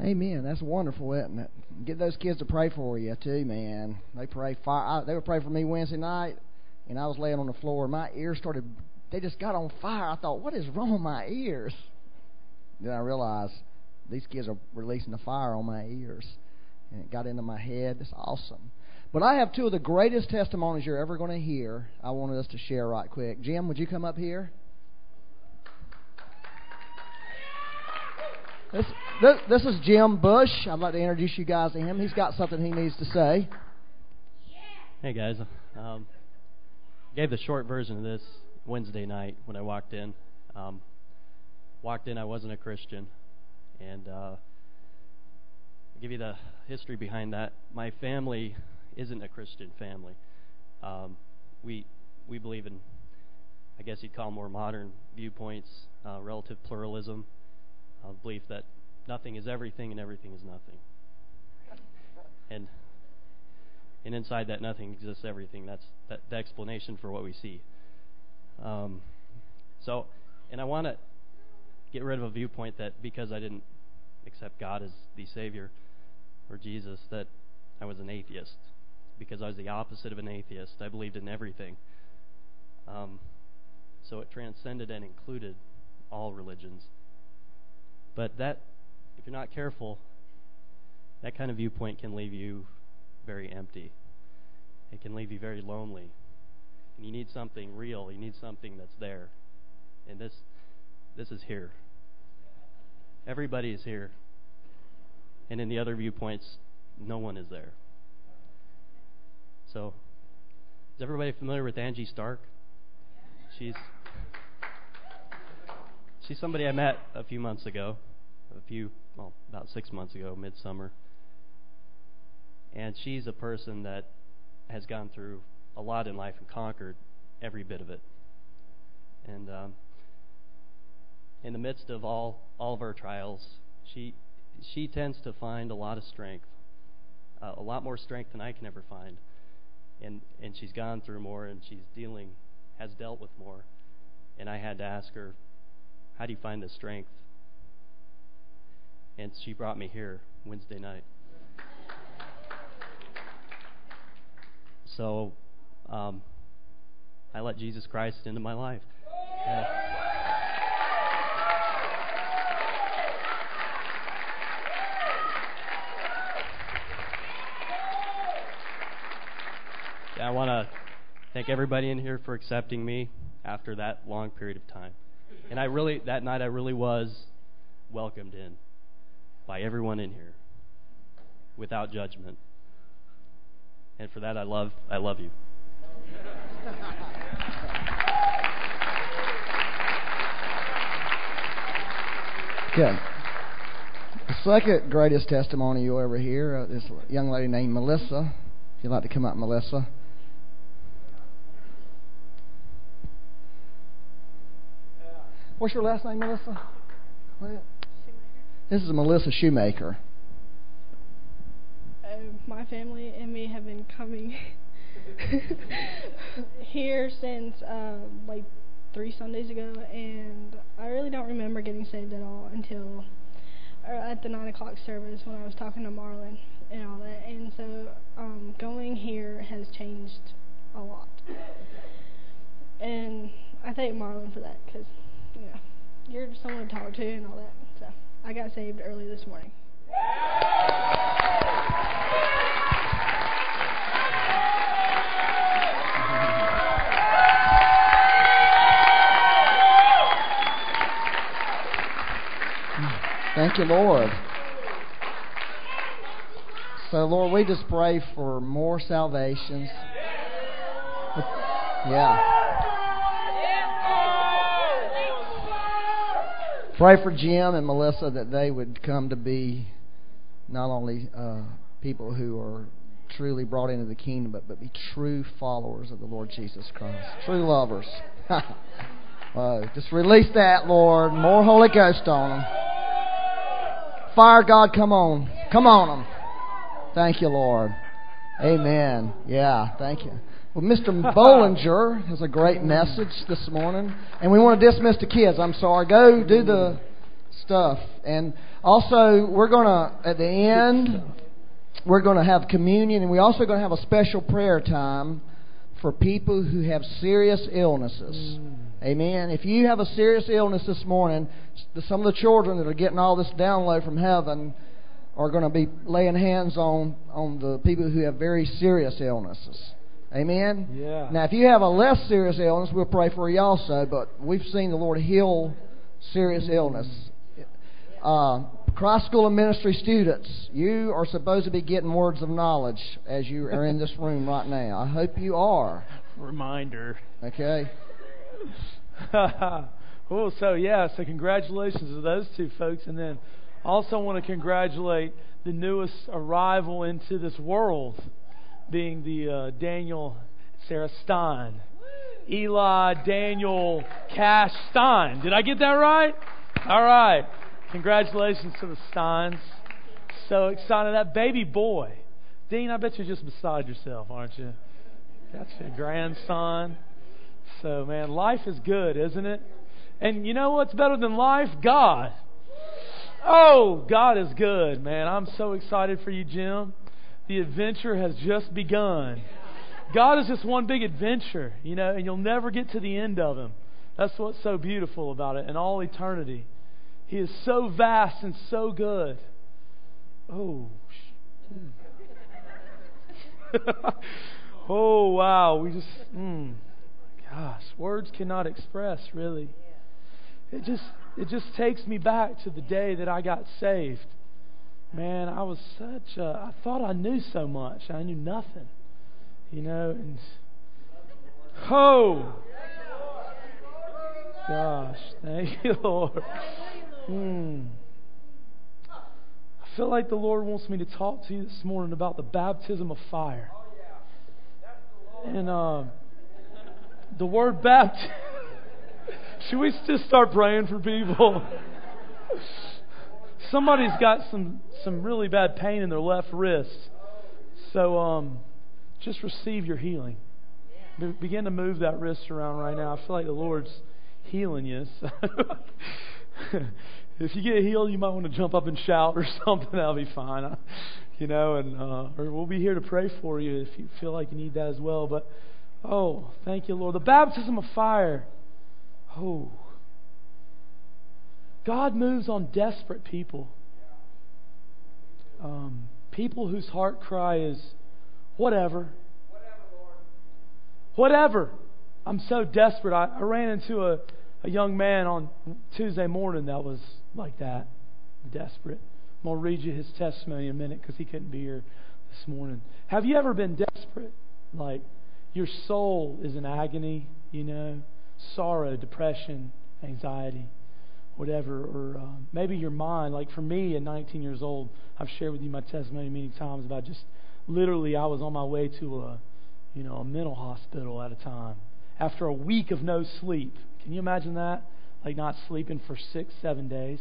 Amen. That's wonderful, isn't it? Get those kids to pray for you too, man. They pray. Fire. They would pray for me Wednesday night, and I was laying on the floor. My ears started. They just got on fire. I thought, what is wrong with my ears? Then I realized these kids are releasing the fire on my ears, and it got into my head. It's awesome. But I have two of the greatest testimonies you're ever going to hear. I wanted us to share right quick. Jim, would you come up here? This, this, is Jim Bush. I'd like to introduce you guys to him. He's got something he needs to say. Hey guys, um, gave the short version of this Wednesday night when I walked in. Um, walked in, I wasn't a Christian, and uh, I'll give you the history behind that. My family isn't a Christian family. Um, we we believe in, I guess you'd call more modern viewpoints, uh, relative pluralism uh, belief that nothing is everything and everything is nothing. And and inside that nothing exists everything. That's that, the explanation for what we see. Um, so, and I want to get rid of a viewpoint that because I didn't accept God as the Savior or Jesus, that I was an atheist. Because I was the opposite of an atheist. I believed in everything. Um, so it transcended and included all religions. But that, if you're not careful, that kind of viewpoint can leave you very empty. It can leave you very lonely. And you need something real. You need something that's there. And this this is here. Everybody is here. And in the other viewpoints, no one is there. So, is everybody familiar with Angie Stark? She's she's somebody I met a few months ago, a few, well, about six months ago, midsummer. And she's a person that has gone through a lot in life and conquered every bit of it. And um, in the midst of all all of our trials, she she tends to find a lot of strength, uh, a lot more strength than I can ever find. And and she's gone through more, and she's dealing, has dealt with more. And I had to ask her, how do you find the strength? And she brought me here Wednesday night. So um, I let Jesus Christ into my life. Yeah. I want to thank everybody in here for accepting me after that long period of time. And I really, that night, I really was welcomed in by everyone in here without judgment. And for that, I love, I love you. Good. The second greatest testimony you'll ever hear uh, this young lady named Melissa. If you'd like to come up, Melissa. What's your last name, Melissa? This is Melissa Shoemaker. Uh, my family and me have been coming here since uh, like three Sundays ago, and I really don't remember getting saved at all until uh, at the nine o'clock service when I was talking to Marlon and all that. And so um, going here has changed a lot, and I thank Marlon for that because you know, you're someone to talk to and all that. I got saved early this morning. Thank you, Lord. So, Lord, we just pray for more salvations. Yeah. Pray for Jim and Melissa that they would come to be not only uh, people who are truly brought into the kingdom, but, but be true followers of the Lord Jesus Christ. True lovers. uh, just release that, Lord. More Holy Ghost on them. Fire God, come on. Come on them. Thank you, Lord. Amen. Yeah, thank you. Well, Mr. Bollinger has a great message this morning, and we want to dismiss the kids. I'm sorry. Go do the stuff. And also, we're going to, at the end, we're going to have communion, and we're also going to have a special prayer time for people who have serious illnesses. Amen. If you have a serious illness this morning, some of the children that are getting all this download from heaven are going to be laying hands on on the people who have very serious illnesses. Amen. Yeah. Now, if you have a less serious illness, we'll pray for you also. But we've seen the Lord heal serious illness. Uh, Christ School of Ministry students, you are supposed to be getting words of knowledge as you are in this room right now. I hope you are. Reminder. Okay. oh, so yeah, so congratulations to those two folks, and then also want to congratulate the newest arrival into this world, being the uh, Daniel Sarah Stein. Eli Daniel Cash Stein. Did I get that right? All right. Congratulations to the Steins. So excited. That baby boy. Dean, I bet you're just beside yourself, aren't you? Got your grandson. So, man, life is good, isn't it? And you know what's better than life? God. Oh, God is good, man. I'm so excited for you, Jim. The adventure has just begun. God is just one big adventure, you know, and you'll never get to the end of Him. That's what's so beautiful about it in all eternity. He is so vast and so good. Oh, oh wow. We just, mm, gosh, words cannot express really. It just, it just takes me back to the day that I got saved. Man, I was such a, I thought I knew so much. I knew nothing. You know, and, oh, gosh, thank you, Lord. Hmm. I feel like the Lord wants me to talk to you this morning about the baptism of fire. And uh, the word baptism. Should we just start praying for people? Somebody's got some some really bad pain in their left wrist. So um, just receive your healing. Be- begin to move that wrist around right now. I feel like the Lord's healing you. So if you get healed, you might want to jump up and shout or something. That'll be fine. You know, and uh, or we'll be here to pray for you if you feel like you need that as well. But oh, thank you, Lord. The baptism of fire. Oh, God moves on desperate people. Um, people whose heart cry is, whatever. Whatever. I'm so desperate. I, I ran into a, a young man on Tuesday morning that was like that, desperate. I'm going to read you his testimony in a minute because he couldn't be here this morning. Have you ever been desperate? Like your soul is in agony, you know, sorrow, depression, anxiety, whatever, or uh, maybe your mind. Like for me at 19 years old, I've shared with you my testimony many times about just literally I was on my way to a, you know, a mental hospital at a time after a week of no sleep. Can you imagine that? Like not sleeping for six, seven days.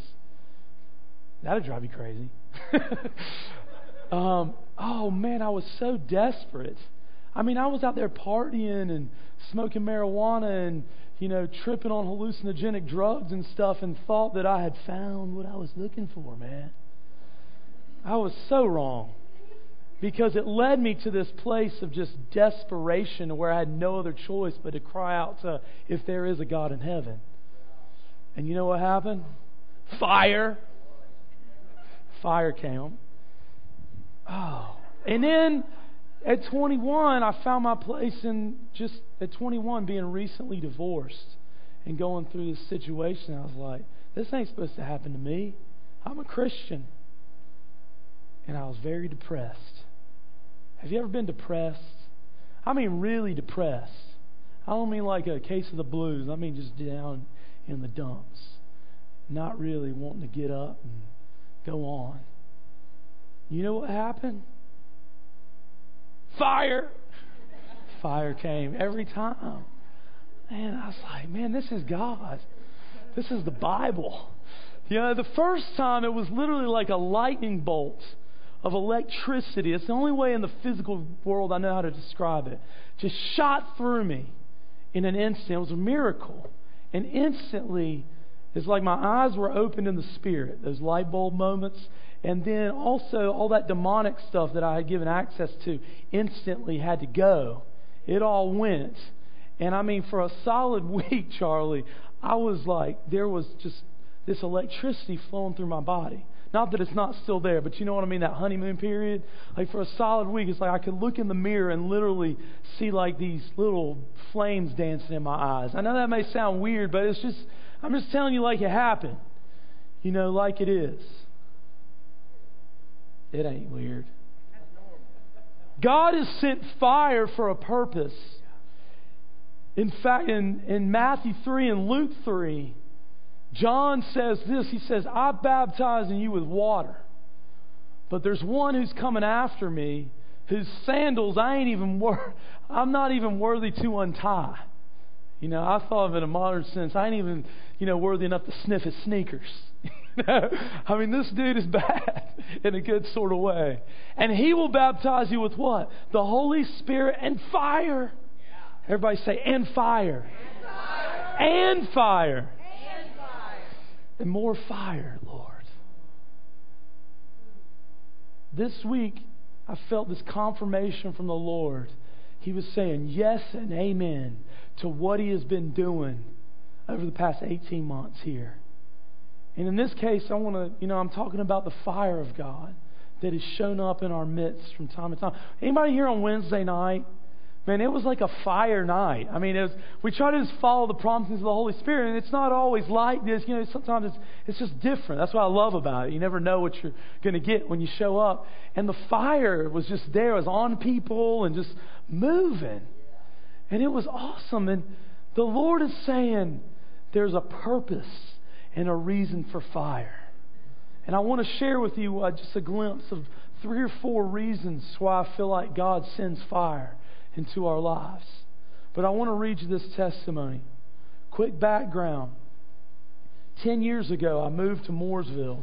That'd drive you crazy. um, oh man, I was so desperate. I mean, I was out there partying and smoking marijuana and you know tripping on hallucinogenic drugs and stuff, and thought that I had found what I was looking for. Man, I was so wrong because it led me to this place of just desperation where I had no other choice but to cry out to if there is a God in heaven. And you know what happened? Fire. Fire came. Oh. And then at 21, I found my place in just at 21 being recently divorced and going through this situation. I was like, this ain't supposed to happen to me. I'm a Christian. And I was very depressed. Have you ever been depressed? I mean, really depressed. I don't mean like a case of the blues. I mean just down in the dumps, not really wanting to get up and go on. You know what happened? Fire! Fire came every time. And I was like, man, this is God. This is the Bible. You know, the first time it was literally like a lightning bolt of electricity. It's the only way in the physical world I know how to describe it. Just shot through me in an instant. It was a miracle. And instantly, It's like my eyes were opened in the spirit, those light bulb moments. And then also, all that demonic stuff that I had given access to instantly had to go. It all went. And I mean, for a solid week, Charlie, I was like, there was just this electricity flowing through my body. Not that it's not still there, but you know what I mean? That honeymoon period. Like for a solid week, it's like I could look in the mirror and literally see like these little flames dancing in my eyes. I know that may sound weird, but it's just, I'm just telling you like it happened. You know, like it is. It ain't weird. God has sent fire for a purpose. In fact, in, in Matthew 3 and Luke 3, John says this He says, I baptize in you with water, but there's one who's coming after me whose sandals I ain't even wor- I'm not even worthy to untie. You know, I thought of it in a modern sense. I ain't even, you know, worthy enough to sniff his sneakers. I mean, this dude is bad in a good sort of way. And he will baptize you with what? The Holy Spirit and fire. Everybody say, and fire. And fire. And fire and more fire, Lord. This week, I felt this confirmation from the Lord. He was saying yes and amen to what He has been doing over the past 18 months here. And in this case, I want to, you know, I'm talking about the fire of God that has shown up in our midst from time to time. Anybody here on Wednesday night Man, it was like a fire night. I mean, it was, we try to just follow the promptings of the Holy Spirit, and it's not always like this. You know, sometimes it's, it's just different. That's what I love about it. You never know what you're going to get when you show up. And the fire was just there. It was on people and just moving. And it was awesome. And the Lord is saying there's a purpose and a reason for fire. And I want to share with you uh, just a glimpse of three or four reasons why I feel like God sends fire into our lives. But I want to read you this testimony. Quick background. Ten years ago, I moved to Mooresville,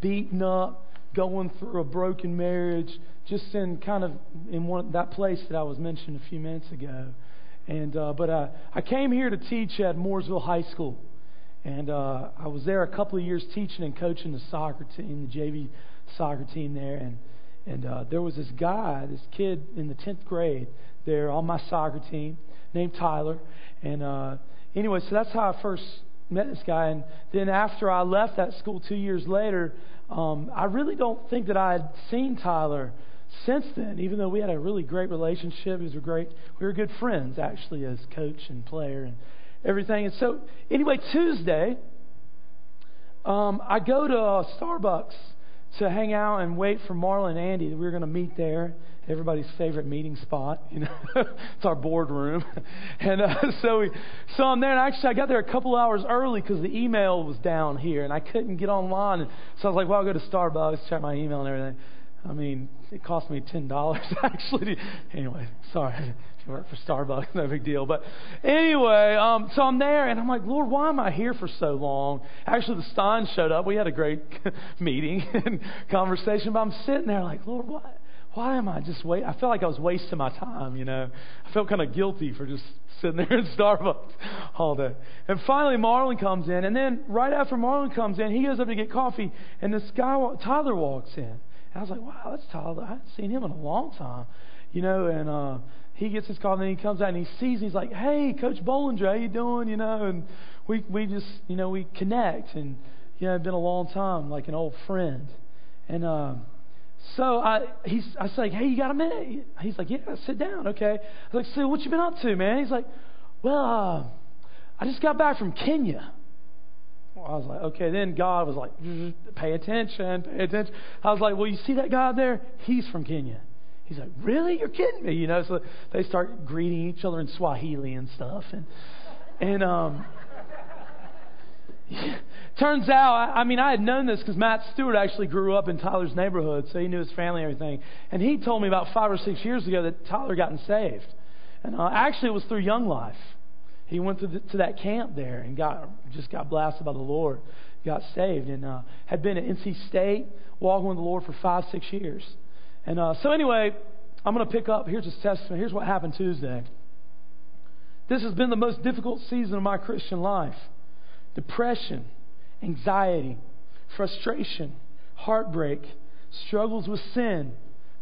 beaten up, going through a broken marriage, just in kind of in one that place that I was mentioning a few minutes ago. And uh, but uh, I came here to teach at Mooresville High School, and uh, I was there a couple of years teaching and coaching the soccer team, the JV soccer team there. And and uh, there was this guy, this kid in the tenth grade there on my soccer team named Tyler. And uh, anyway, so that's how I first met this guy. And then after I left that school two years later, um, I really don't think that I had seen Tyler since then, even though we had a really great relationship. Was a great, we were good friends actually as coach and player and everything. And so, anyway, Tuesday, um, I go to uh, Starbucks to hang out and wait for Marla and Andy. We were going to meet there everybody's favorite meeting spot. You know, it's our boardroom, and uh, so we, so I'm there. And actually, I got there a couple hours early because the email was down here, and I couldn't get online. And so I was like, "Well, I'll go to Starbucks, check my email and everything." I mean, it cost me ten dollars actually. Anyway, sorry. If you work for Starbucks, no big deal. But anyway, um, so I'm there, and I'm like, Lord, why am I here for so long? Actually, the Stein showed up. We had a great meeting and conversation. But I'm sitting there like, Lord, why? why am I just wait? I felt like I was wasting my time, you know. I felt kind of guilty for just sitting there in Starbucks all day. And finally, Marlon comes in, and then right after Marlon comes in, he goes up to get coffee, and this guy, Tyler, walks in. I was like, wow, that's Tyler. I haven't seen him in a long time, you know. And uh, he gets his coffee, and he comes out and he sees, and he's like, hey, Coach Bollinger, how you doing? You know, and we we just, you know, we connect, and you know, it's been a long time, like an old friend. And um, so I, he's, I was like, hey, you got a minute? He's like, yeah, sit down, okay. I was like, so what you been up to, man? He's like, well, uh, I just got back from Kenya. Well, I was like, okay. Then God was like, pay attention, pay attention. I was like, well, you see that guy there? He's from Kenya. He's like, really? You're kidding me? You know, so they start greeting each other in Swahili and stuff. And, and, um, Turns out, I, I mean, I had known this because Matt Stewart actually grew up in Tyler's neighborhood, so he knew his family and everything. And he told me about five or six years ago that Tyler gotten saved. And uh, actually, it was through Young Life. He went to, the, to that camp there and got just got blasted by the Lord, got saved, and uh, had been at NC State walking with the Lord for five, six years. And uh, so, anyway, I'm going to pick up. Here's his testimony. Here's what happened Tuesday. This has been the most difficult season of my Christian life depression, anxiety, frustration, heartbreak, struggles with sin,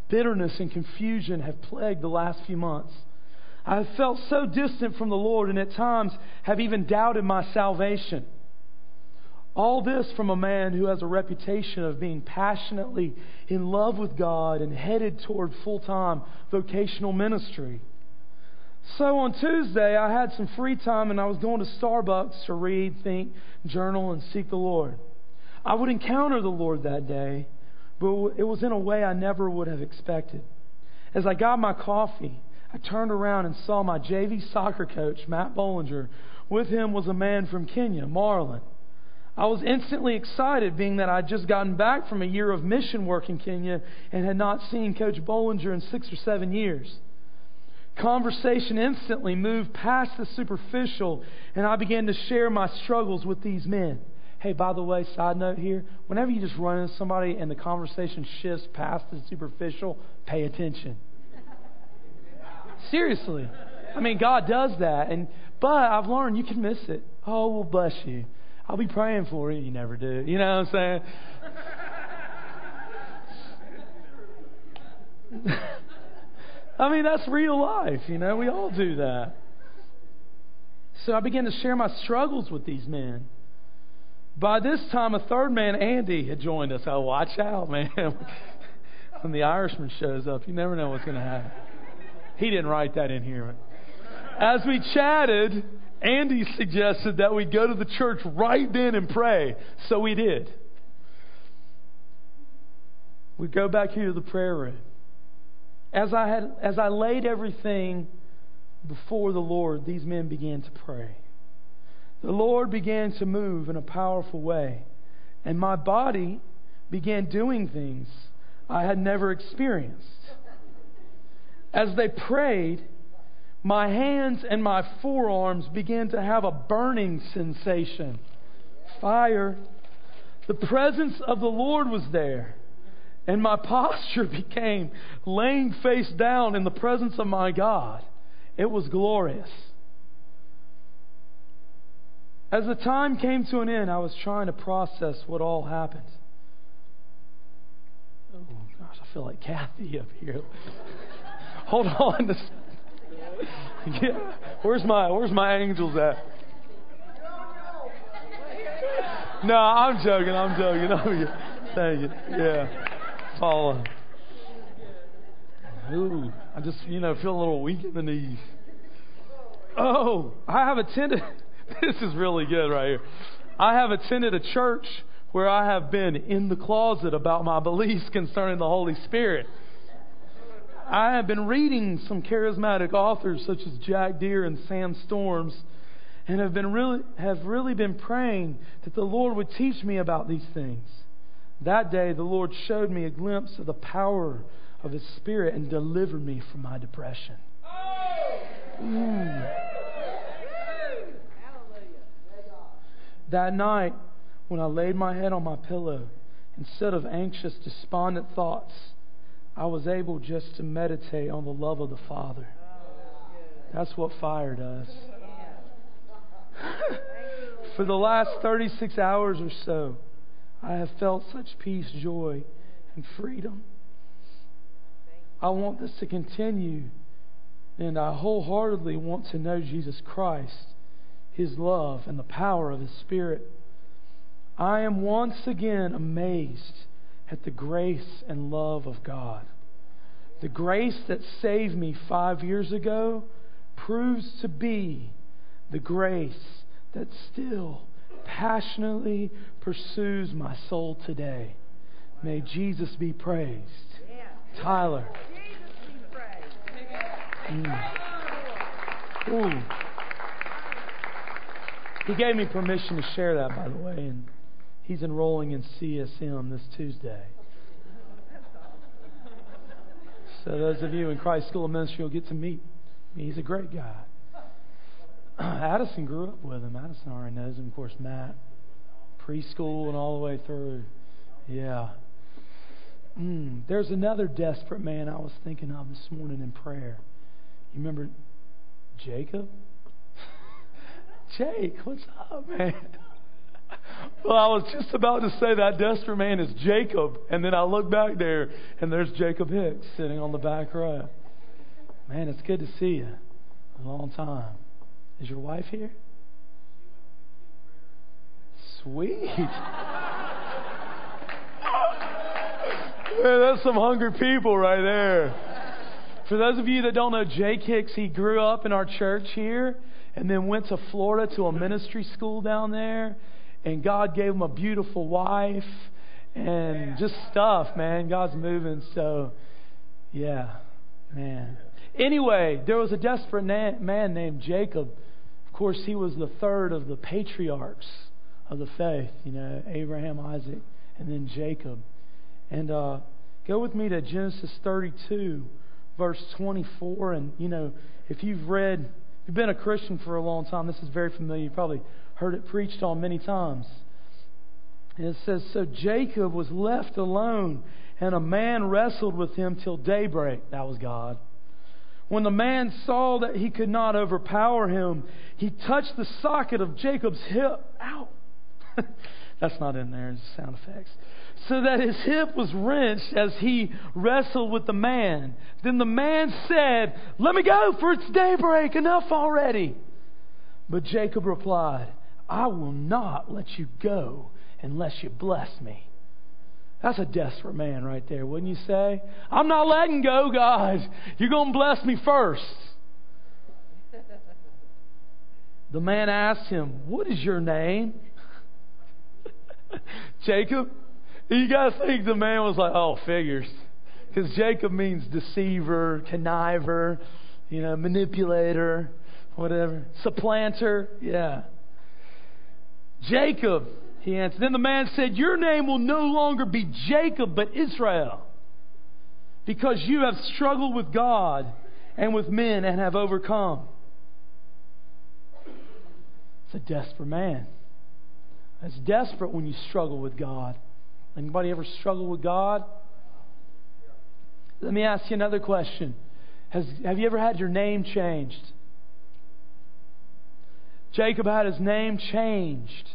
bitterness, and confusion have plagued the last few months. I have felt so distant from the Lord and at times have even doubted my salvation. All this from a man who has a reputation of being passionately in love with God and headed toward full time vocational ministry. So on Tuesday, I had some free time and I was going to Starbucks to read, think, journal, and seek the Lord. I would encounter the Lord that day, but it was in a way I never would have expected. As I got my coffee, I turned around and saw my JV soccer coach, Matt Bollinger. With him was a man from Kenya, Marlon. I was instantly excited, being that I'd just gotten back from a year of mission work in Kenya and had not seen Coach Bollinger in six or seven years. Conversation instantly moved past the superficial, and I began to share my struggles with these men. Hey, by the way, side note here whenever you just run into somebody and the conversation shifts past the superficial, pay attention. Seriously. I mean, God does that. and But I've learned you can miss it. Oh, well, bless you. I'll be praying for you. You never do. You know what I'm saying? I mean, that's real life. You know, we all do that. So I began to share my struggles with these men. By this time, a third man, Andy, had joined us. Oh, watch out, man. when the Irishman shows up, you never know what's going to happen. He didn't write that in here. As we chatted, Andy suggested that we go to the church right then and pray. So we did. We go back here to the prayer room. As I, had, as I laid everything before the Lord, these men began to pray. The Lord began to move in a powerful way, and my body began doing things I had never experienced. As they prayed, my hands and my forearms began to have a burning sensation. Fire. The presence of the Lord was there. And my posture became laying face down in the presence of my God. It was glorious. As the time came to an end, I was trying to process what all happened. Oh, gosh, I feel like Kathy up here. Hold on. yeah. Where's my Where's my angels at? No, I'm joking. I'm joking. I'm Thank you. Yeah. Paula. Ooh, I just you know feel a little weak in the knees. Oh, I have attended. This is really good right here. I have attended a church where I have been in the closet about my beliefs concerning the Holy Spirit. I have been reading some charismatic authors such as Jack Deere and Sam Storms and have been really have really been praying that the Lord would teach me about these things. That day the Lord showed me a glimpse of the power of his spirit and delivered me from my depression. That night when I laid my head on my pillow, instead of anxious, despondent thoughts, I was able just to meditate on the love of the Father. That's what fire does. For the last 36 hours or so, I have felt such peace, joy, and freedom. I want this to continue, and I wholeheartedly want to know Jesus Christ, His love, and the power of His Spirit. I am once again amazed at the grace and love of God. The grace that saved me five years ago proves to be the grace that still passionately pursues my soul today. May Jesus be praised. Tyler. Mm. Ooh. He gave me permission to share that, by the way, and he's enrolling in CSM this Tuesday. So those of you in Christ School of Ministry will get to meet me. He's a great guy. Addison grew up with him. Addison already knows him. Of course, Matt, preschool and all the way through. Yeah. Mm, there's another desperate man I was thinking of this morning in prayer. You remember Jacob? Jake, what's up, man? Well, I was just about to say that desperate man is Jacob, and then I look back there, and there's Jacob Hicks sitting on the back row. Man, it's good to see you. A long time. Is your wife here? Sweet. Man, that's some hungry people right there. For those of you that don't know Jake Hicks, he grew up in our church here and then went to Florida to a ministry school down there. And God gave him a beautiful wife and just stuff, man. God's moving. So, yeah, man. Anyway, there was a desperate man named Jacob. Of course, he was the third of the patriarchs of the faith, you know, Abraham, Isaac, and then Jacob. And uh, go with me to Genesis 32, verse 24. And, you know, if you've read, if you've been a Christian for a long time, this is very familiar. You've probably heard it preached on many times. And it says, So Jacob was left alone, and a man wrestled with him till daybreak. That was God. When the man saw that he could not overpower him, he touched the socket of Jacob's hip. Ow! That's not in there, it's sound effects. So that his hip was wrenched as he wrestled with the man. Then the man said, Let me go, for it's daybreak, enough already. But Jacob replied, I will not let you go unless you bless me. That's a desperate man right there, wouldn't you say? I'm not letting go, God. You're going to bless me first. The man asked him, What is your name? Jacob? You to think the man was like, Oh, figures. Because Jacob means deceiver, conniver, you know, manipulator, whatever, supplanter. Yeah. Jacob, he answered. Then the man said, Your name will no longer be Jacob, but Israel, because you have struggled with God and with men and have overcome. It's a desperate man. It's desperate when you struggle with God. Anybody ever struggle with God? Let me ask you another question. Has, have you ever had your name changed? Jacob had his name changed.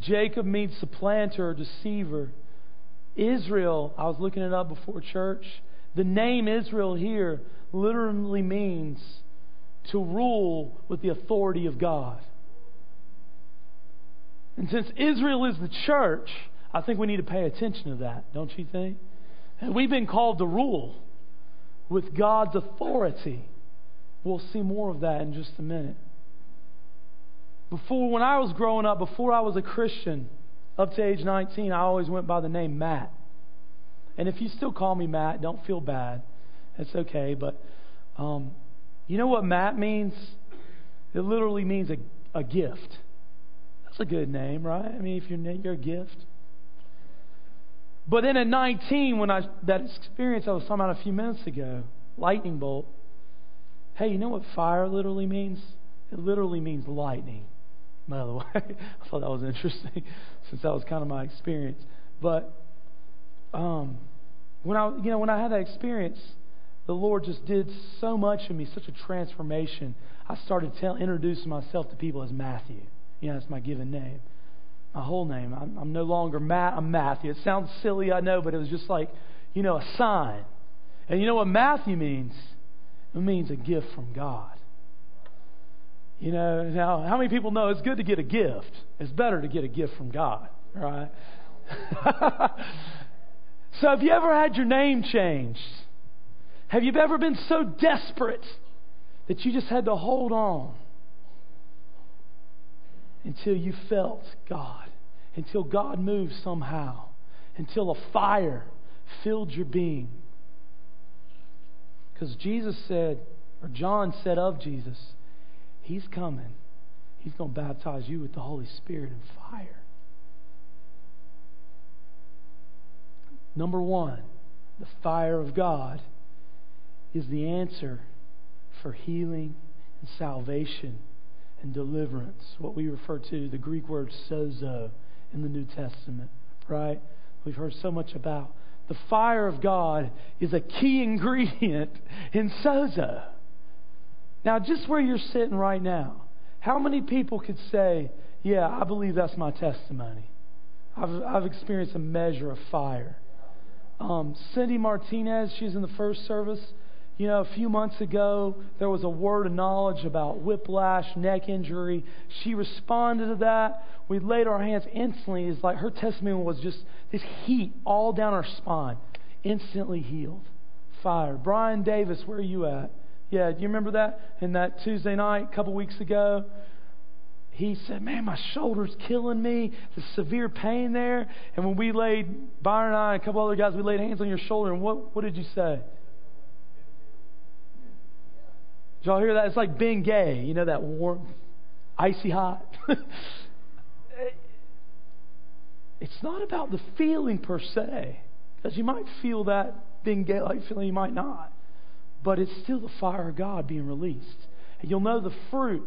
Jacob means supplanter or deceiver. Israel, I was looking it up before church. The name Israel here literally means to rule with the authority of God. And since Israel is the church, I think we need to pay attention to that, don't you think? And we've been called to rule with God's authority. We'll see more of that in just a minute. Before, when I was growing up, before I was a Christian, up to age 19, I always went by the name Matt. And if you still call me Matt, don't feel bad. It's okay. But um, you know what Matt means? It literally means a, a gift. That's a good name, right? I mean, if you're, you're a gift. But then at 19, when I that experience I was talking about a few minutes ago, lightning bolt, Hey, you know what fire literally means? It literally means lightning, by the way. I thought that was interesting since that was kind of my experience. But um, when I, you know, when I had that experience, the Lord just did so much in me, such a transformation. I started tell, introducing myself to people as Matthew. You know, that's my given name, my whole name. I'm, I'm no longer Matt. I'm Matthew. It sounds silly, I know, but it was just like, you know, a sign. And you know what Matthew means? It means a gift from God. You know, now, how many people know it's good to get a gift? It's better to get a gift from God, right? so, have you ever had your name changed? Have you ever been so desperate that you just had to hold on until you felt God, until God moved somehow, until a fire filled your being? Because Jesus said, or John said of Jesus, He's coming. He's going to baptize you with the Holy Spirit and fire. Number one, the fire of God is the answer for healing and salvation and deliverance. What we refer to, the Greek word sozo in the New Testament, right? We've heard so much about the fire of God is a key ingredient in sozo. Now, just where you're sitting right now, how many people could say, Yeah, I believe that's my testimony. I've, I've experienced a measure of fire. Um, Cindy Martinez, she's in the first service. You know, a few months ago, there was a word of knowledge about whiplash, neck injury. She responded to that. We laid our hands instantly. It's like her testimony was just this heat all down her spine, instantly healed. Fire. Brian Davis, where are you at? Yeah, do you remember that? In that Tuesday night, a couple weeks ago? He said, Man, my shoulder's killing me. The severe pain there. And when we laid, Byron and I and a couple other guys, we laid hands on your shoulder, and what, what did you say? Did y'all hear that? It's like Bengay. You know that warm, icy hot? it's not about the feeling per se, because you might feel that Bengay like feeling, you might not. But it's still the fire of God being released. And you'll know the fruit.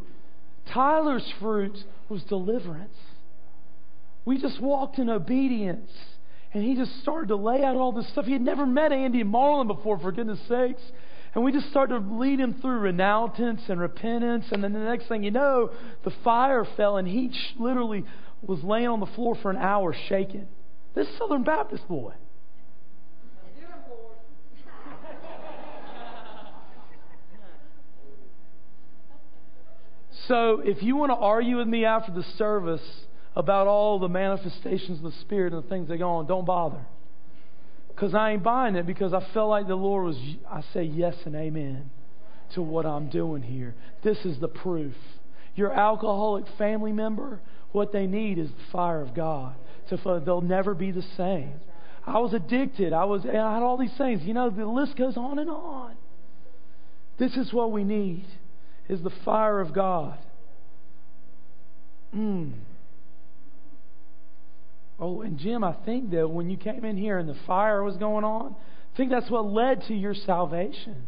Tyler's fruit was deliverance. We just walked in obedience. And he just started to lay out all this stuff. He had never met Andy and Marlon before, for goodness sakes. And we just started to lead him through renouncance and repentance. And then the next thing you know, the fire fell and he literally was laying on the floor for an hour shaking. This Southern Baptist boy. So if you want to argue with me after the service about all the manifestations of the Spirit and the things that go on, don't bother. Because I ain't buying it because I felt like the Lord was, I say yes and amen to what I'm doing here. This is the proof. Your alcoholic family member, what they need is the fire of God. So they'll never be the same. I was addicted. I was I had all these things. You know, the list goes on and on. This is what we need is the fire of God. Mm. Oh, and Jim, I think that when you came in here and the fire was going on, I think that's what led to your salvation.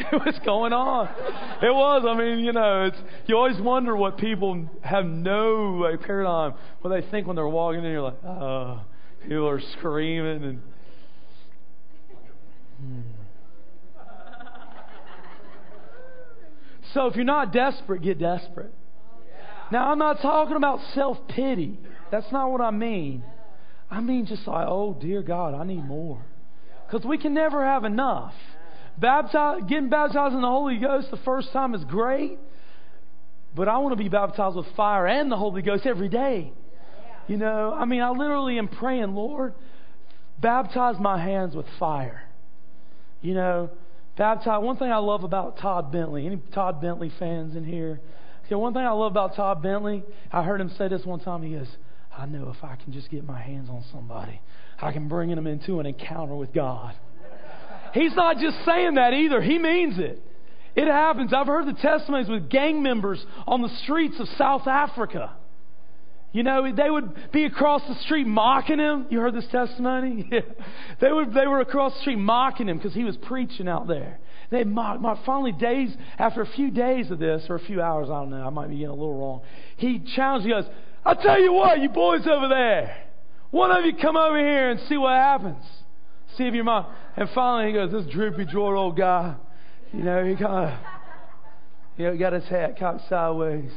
It was going on. It was. I mean, you know, it's you always wonder what people have no like paradigm what they think when they're walking in. You're like, oh, people are screaming and. Hmm. So if you're not desperate, get desperate. Now I'm not talking about self pity. That's not what I mean. I mean, just like, oh, dear God, I need more. Because we can never have enough. Baptize, getting baptized in the Holy Ghost the first time is great, but I want to be baptized with fire and the Holy Ghost every day. You know, I mean, I literally am praying, Lord, baptize my hands with fire. You know, baptize. One thing I love about Todd Bentley. Any Todd Bentley fans in here? Okay, one thing I love about Todd Bentley, I heard him say this one time. He goes, I know if I can just get my hands on somebody, I can bring them into an encounter with God. He's not just saying that either, he means it. It happens. I've heard the testimonies with gang members on the streets of South Africa. You know, they would be across the street mocking him. You heard this testimony? Yeah. They, would, they were across the street mocking him because he was preaching out there. They mocked, mocked. Finally, days after a few days of this, or a few hours, I don't know, I might be getting a little wrong. He challenged. He goes, "I tell you what, you boys over there, one of you come over here and see what happens. See if your mom." And finally, he goes, "This droopy jawed old guy, you know, he kind of, you know, got his hat cocked sideways.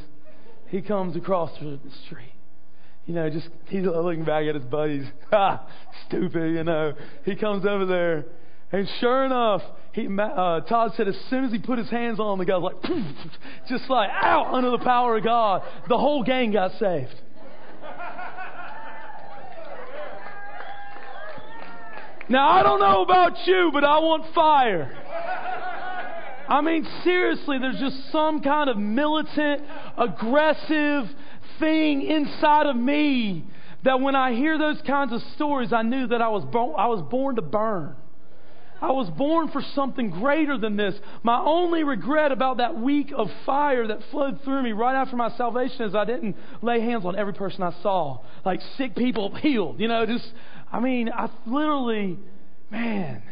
He comes across the street." you know, just he's looking back at his buddies. Ha, stupid, you know. He comes over there, and sure enough, he, uh, Todd said as soon as he put his hands on him, the guy was like, just like, out under the power of God. The whole gang got saved. Now, I don't know about you, but I want fire. I mean, seriously, there's just some kind of militant, aggressive thing inside of me that when I hear those kinds of stories, I knew that I was, bo- I was born to burn. I was born for something greater than this. My only regret about that week of fire that flowed through me right after my salvation is I didn't lay hands on every person I saw. Like sick people healed. You know, just, I mean, I literally, man.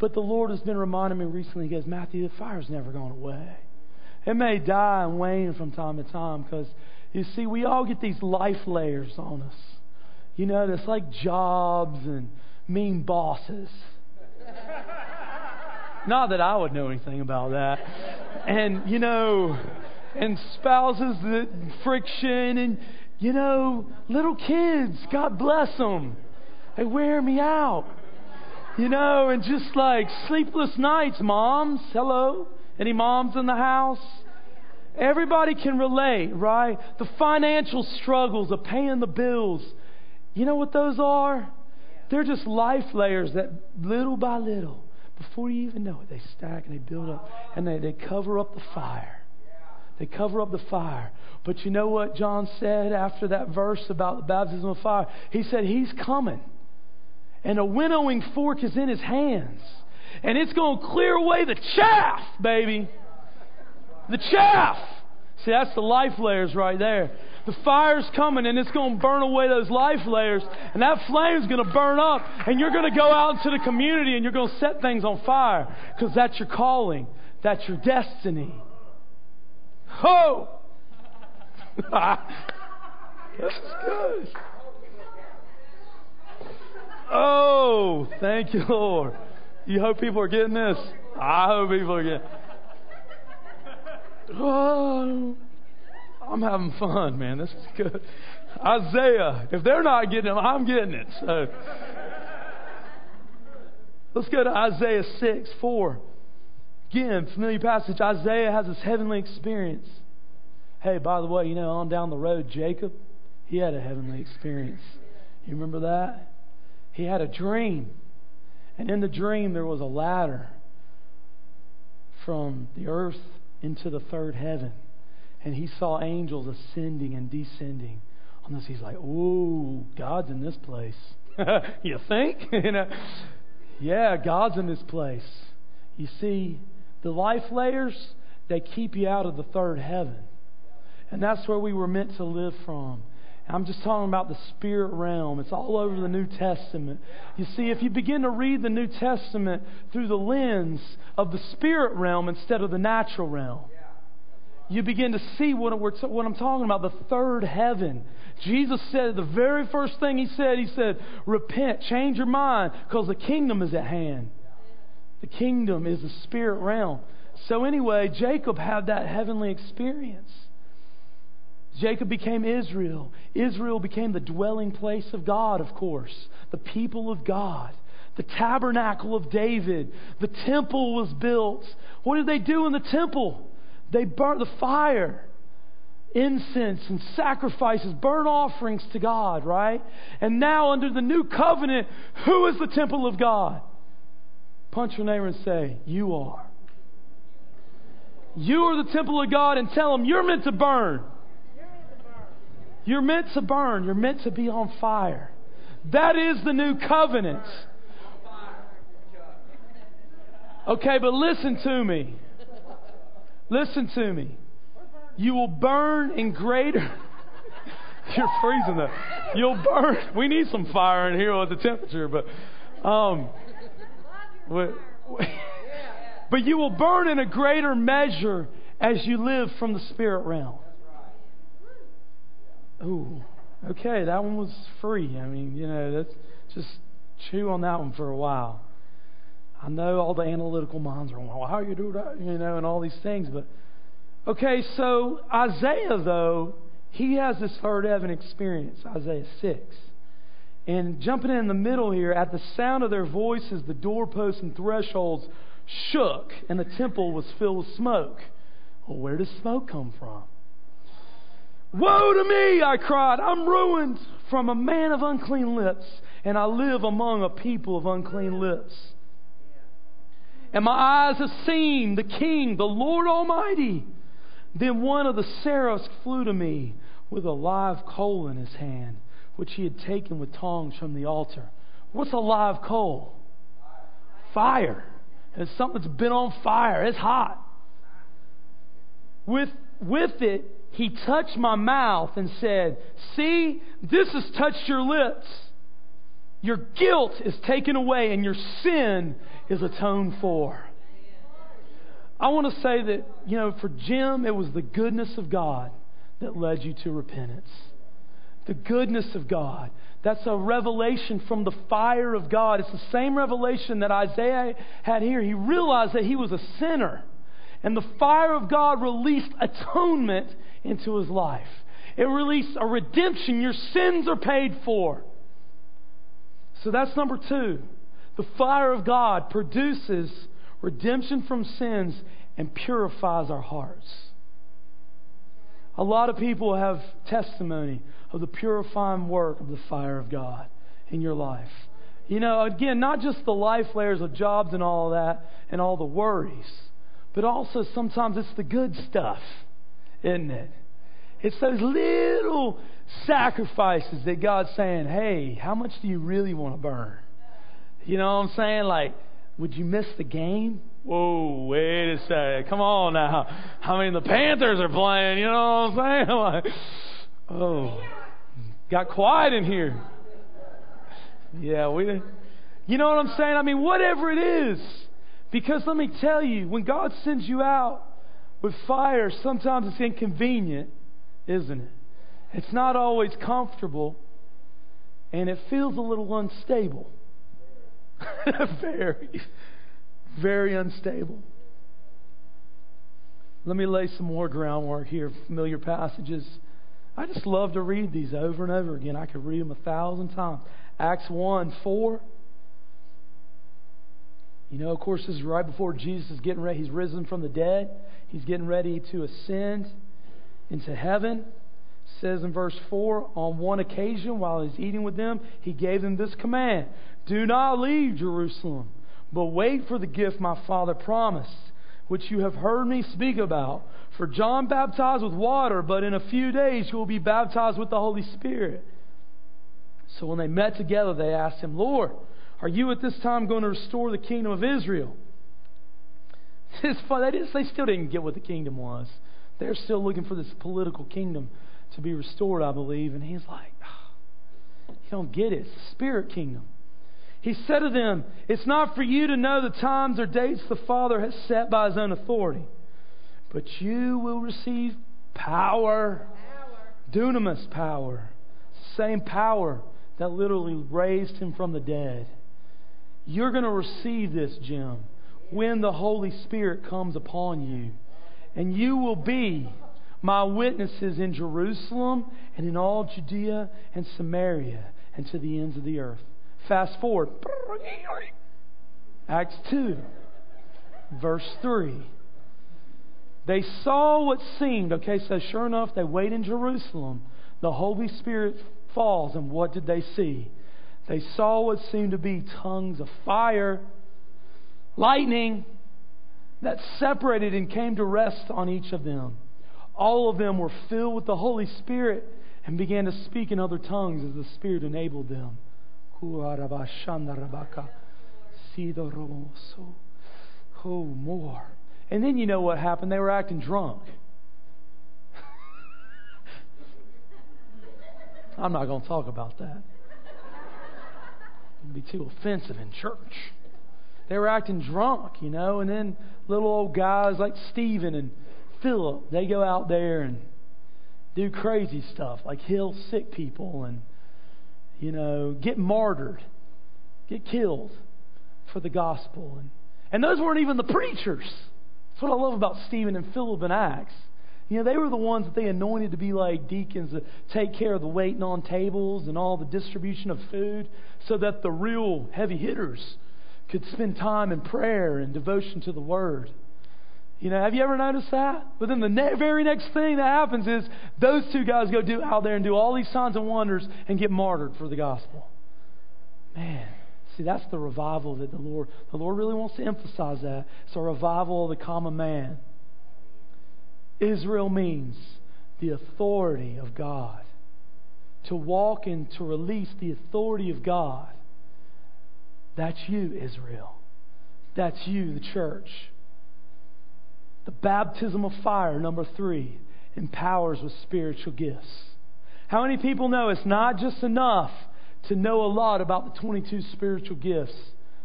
But the Lord has been reminding me recently, He goes, Matthew, the fire's never gone away. It may die and wane from time to time because, you see, we all get these life layers on us. You know, it's like jobs and mean bosses. Not that I would know anything about that. And, you know, and spouses that friction and you know little kids god bless them they wear me out you know and just like sleepless nights moms hello any moms in the house? Everybody can relate right? The financial struggles of paying the bills. You know what those are they're just life layers that little by little before you even know it they stack and they build up and they, they cover up the fire they cover up the fire. But you know what John said after that verse about the baptism of fire? He said, He's coming. And a winnowing fork is in His hands. And it's going to clear away the chaff, baby. The chaff. See, that's the life layers right there. The fire's coming and it's going to burn away those life layers. And that flame's going to burn up. And you're going to go out into the community and you're going to set things on fire because that's your calling, that's your destiny. Ho! this is good. Oh, thank you, Lord. You hope people are getting this? I hope people are getting. Oh, I'm having fun, man. This is good. Isaiah, if they're not getting it, I'm getting it. So let's go to Isaiah 6 4. Again, familiar passage. Isaiah has this heavenly experience. Hey, by the way, you know, on down the road, Jacob, he had a heavenly experience. You remember that? He had a dream. And in the dream, there was a ladder from the earth into the third heaven. And he saw angels ascending and descending on this. He's like, "Ooh, God's in this place." you think? you know? Yeah, God's in this place. You see, the life layers, they keep you out of the third heaven. And that's where we were meant to live from. I'm just talking about the spirit realm. It's all over the New Testament. You see, if you begin to read the New Testament through the lens of the spirit realm instead of the natural realm, you begin to see what, what I'm talking about the third heaven. Jesus said, the very first thing he said, he said, Repent, change your mind, because the kingdom is at hand. The kingdom is the spirit realm. So, anyway, Jacob had that heavenly experience. Jacob became Israel. Israel became the dwelling place of God, of course, the people of God, the tabernacle of David. The temple was built. What did they do in the temple? They burnt the fire, incense, and sacrifices, burnt offerings to God, right? And now, under the new covenant, who is the temple of God? Punch your neighbor and say, You are. You are the temple of God and tell them you're meant to burn. You're meant to burn. You're meant to be on fire. That is the new covenant. Okay, but listen to me. Listen to me. You will burn in greater. You're freezing though. You'll burn. We need some fire in here with the temperature, but um, but you will burn in a greater measure as you live from the spirit realm. Ooh, okay, that one was free. I mean, you know, that's just chew on that one for a while. I know all the analytical minds are going, well, how you do that, you know, and all these things. But okay, so Isaiah though he has this third heaven experience, Isaiah six. And jumping in the middle here, at the sound of their voices, the doorposts and thresholds shook, and the temple was filled with smoke. Well, where does smoke come from? Woe to me, I cried. I'm ruined from a man of unclean lips, and I live among a people of unclean lips. And my eyes have seen the King, the Lord Almighty. Then one of the seraphs flew to me with a live coal in his hand which he had taken with tongs from the altar. What's a live coal? Fire. It's something that's been on fire. It's hot. With, with it, he touched my mouth and said, See, this has touched your lips. Your guilt is taken away and your sin is atoned for. I want to say that, you know, for Jim, it was the goodness of God that led you to repentance the goodness of God. That's a revelation from the fire of God. It's the same revelation that Isaiah had here. He realized that he was a sinner And the fire of God released atonement into his life. It released a redemption. Your sins are paid for. So that's number two. The fire of God produces redemption from sins and purifies our hearts. A lot of people have testimony of the purifying work of the fire of God in your life. You know, again, not just the life layers of jobs and all that and all the worries, but also sometimes it's the good stuff, isn't it? It's those little sacrifices that God's saying, hey, how much do you really want to burn? You know what I'm saying? Like, would you miss the game? Whoa, wait a second. Come on now. I mean, the Panthers are playing. You know what I'm saying? Like, oh, got quiet in here. Yeah, we. You know what I'm saying? I mean, whatever it is. Because let me tell you, when God sends you out with fire, sometimes it's inconvenient, isn't it? It's not always comfortable, and it feels a little unstable. very, very unstable. Let me lay some more groundwork here, familiar passages. I just love to read these over and over again. I could read them a thousand times. Acts 1 4. You know, of course, this is right before Jesus is getting ready. He's risen from the dead. He's getting ready to ascend into heaven. It says in verse 4 On one occasion, while he's eating with them, he gave them this command Do not leave Jerusalem, but wait for the gift my Father promised, which you have heard me speak about. For John baptized with water, but in a few days you will be baptized with the Holy Spirit. So when they met together, they asked him, Lord, are you at this time going to restore the kingdom of Israel? It's fun. They, they still didn't get what the kingdom was. They're still looking for this political kingdom to be restored, I believe. And he's like, oh, You don't get it. It's the spirit kingdom. He said to them, It's not for you to know the times or dates the Father has set by his own authority, but you will receive power. power. Dunamis power. Same power that literally raised him from the dead. You're going to receive this, Jim, when the Holy Spirit comes upon you. And you will be my witnesses in Jerusalem and in all Judea and Samaria and to the ends of the earth. Fast forward. Acts 2, verse 3. They saw what seemed, okay, so sure enough, they wait in Jerusalem. The Holy Spirit falls, and what did they see? They saw what seemed to be tongues of fire, lightning that separated and came to rest on each of them. All of them were filled with the Holy Spirit and began to speak in other tongues as the Spirit enabled them. Oh, more. And then you know what happened? They were acting drunk. I'm not going to talk about that It'd be too offensive in church. They were acting drunk, you know, and then little old guys like Stephen and Philip, they go out there and do crazy stuff like heal sick people and, you know, get martyred, get killed for the gospel. And, and those weren't even the preachers. That's what I love about Stephen and Philip in Acts. You know, they were the ones that they anointed to be like deacons to take care of the waiting on tables and all the distribution of food so that the real heavy hitters could spend time in prayer and devotion to the Word. You know, have you ever noticed that? But then the ne- very next thing that happens is those two guys go do out there and do all these signs and wonders and get martyred for the gospel. Man, see, that's the revival that the Lord, the Lord really wants to emphasize that. It's a revival of the common man. Israel means the authority of God. To walk and to release the authority of God. That's you, Israel. That's you, the church. The baptism of fire, number three, empowers with spiritual gifts. How many people know it's not just enough to know a lot about the 22 spiritual gifts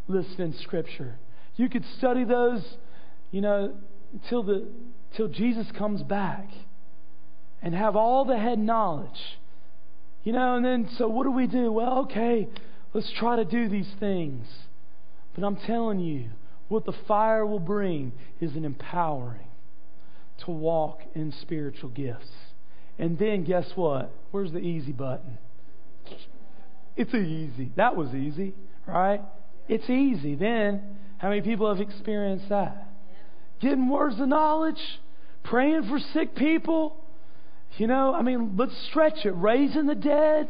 listed in Scripture? You could study those, you know, until the till Jesus comes back and have all the head knowledge. You know, and then so what do we do? Well, okay, let's try to do these things. But I'm telling you, what the fire will bring is an empowering to walk in spiritual gifts. And then guess what? Where's the easy button? It's easy. That was easy, right? It's easy. Then, how many people have experienced that? Getting words of knowledge, praying for sick people. You know, I mean, let's stretch it. Raising the dead.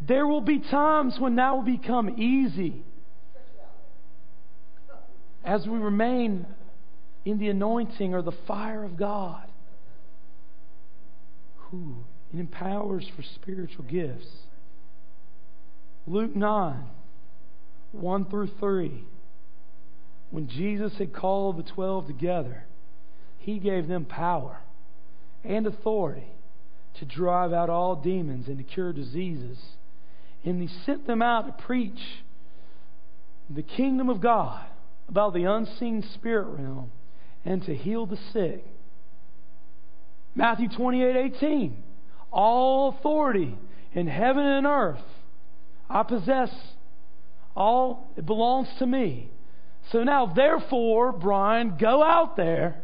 There will be times when that will become easy. As we remain in the anointing or the fire of God. Who it empowers for spiritual gifts. Luke 9, 1 through 3. When Jesus had called the twelve together, he gave them power and authority to drive out all demons and to cure diseases. And he sent them out to preach the kingdom of God about the unseen spirit realm and to heal the sick. Matthew 28 18. All authority in heaven and earth I possess. All it belongs to me. So now, therefore, Brian, go out there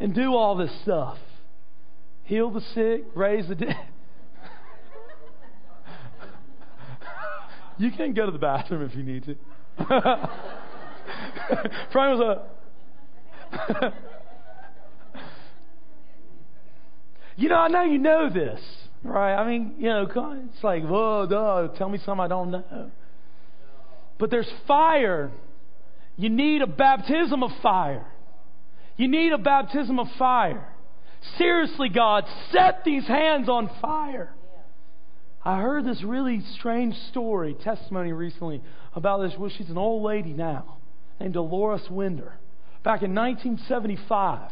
and do all this stuff. Heal the sick, raise the dead. You can go to the bathroom if you need to. Brian was a you know, I know you know this, right? I mean, you know, it's like, whoa, duh, tell me something I don't know. But there's fire. You need a baptism of fire. You need a baptism of fire. Seriously, God, set these hands on fire. I heard this really strange story, testimony recently about this. Well, she's an old lady now named Dolores Winder. Back in 1975,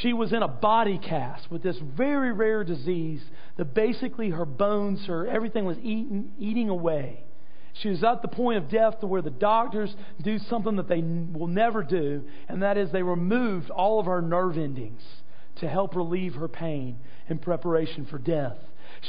she was in a body cast with this very rare disease that basically her bones, her everything was eating, eating away. She was at the point of death to where the doctors do something that they will never do, and that is they removed all of her nerve endings to help relieve her pain in preparation for death.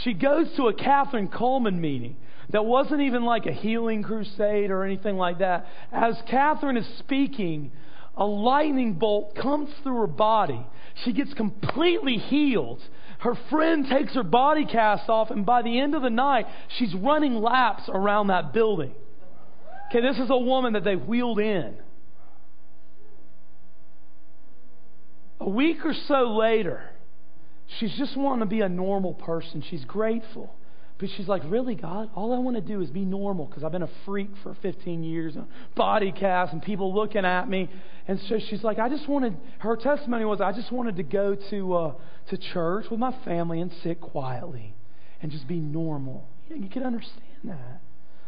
She goes to a Kathryn Kuhlman meeting that wasn't even like a healing crusade or anything like that. As Kathryn is speaking, a lightning bolt comes through her body. She gets completely healed. Her friend takes her body cast off, and by the end of the night, she's running laps around that building. Okay, this is a woman that they wheeled in. A week or so later, she's just wanting to be a normal person. She's grateful. But she's like, Really, God? All I want to do is be normal because I've been a freak for 15 years, and body cast, and people looking at me. And so she's like, I just wanted, her testimony was, I just wanted to go to, uh, to church with my family and sit quietly and just be normal. Yeah, you can understand that.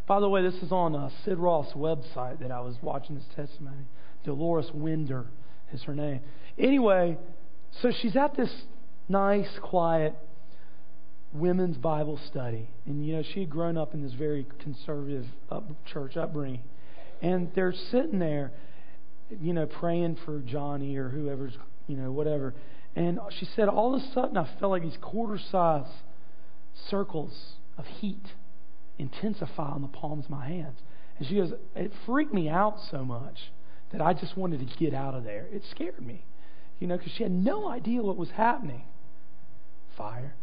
By the way, this is on uh, Sid Roth's website that I was watching this testimony. Dolores Winder is her name. Anyway, so she's at this nice, quiet women's Bible study. And, you know, she had grown up in this very conservative up, church upbringing. And they're sitting there, you know, praying for Johnny or whoever's, you know, whatever. And she said, all of a sudden, I felt like these quarter size circles of heat intensify on the palms of my hands. And she goes, it freaked me out so much that I just wanted to get out of there. It scared me, you know, because she had no idea what was happening. Fire.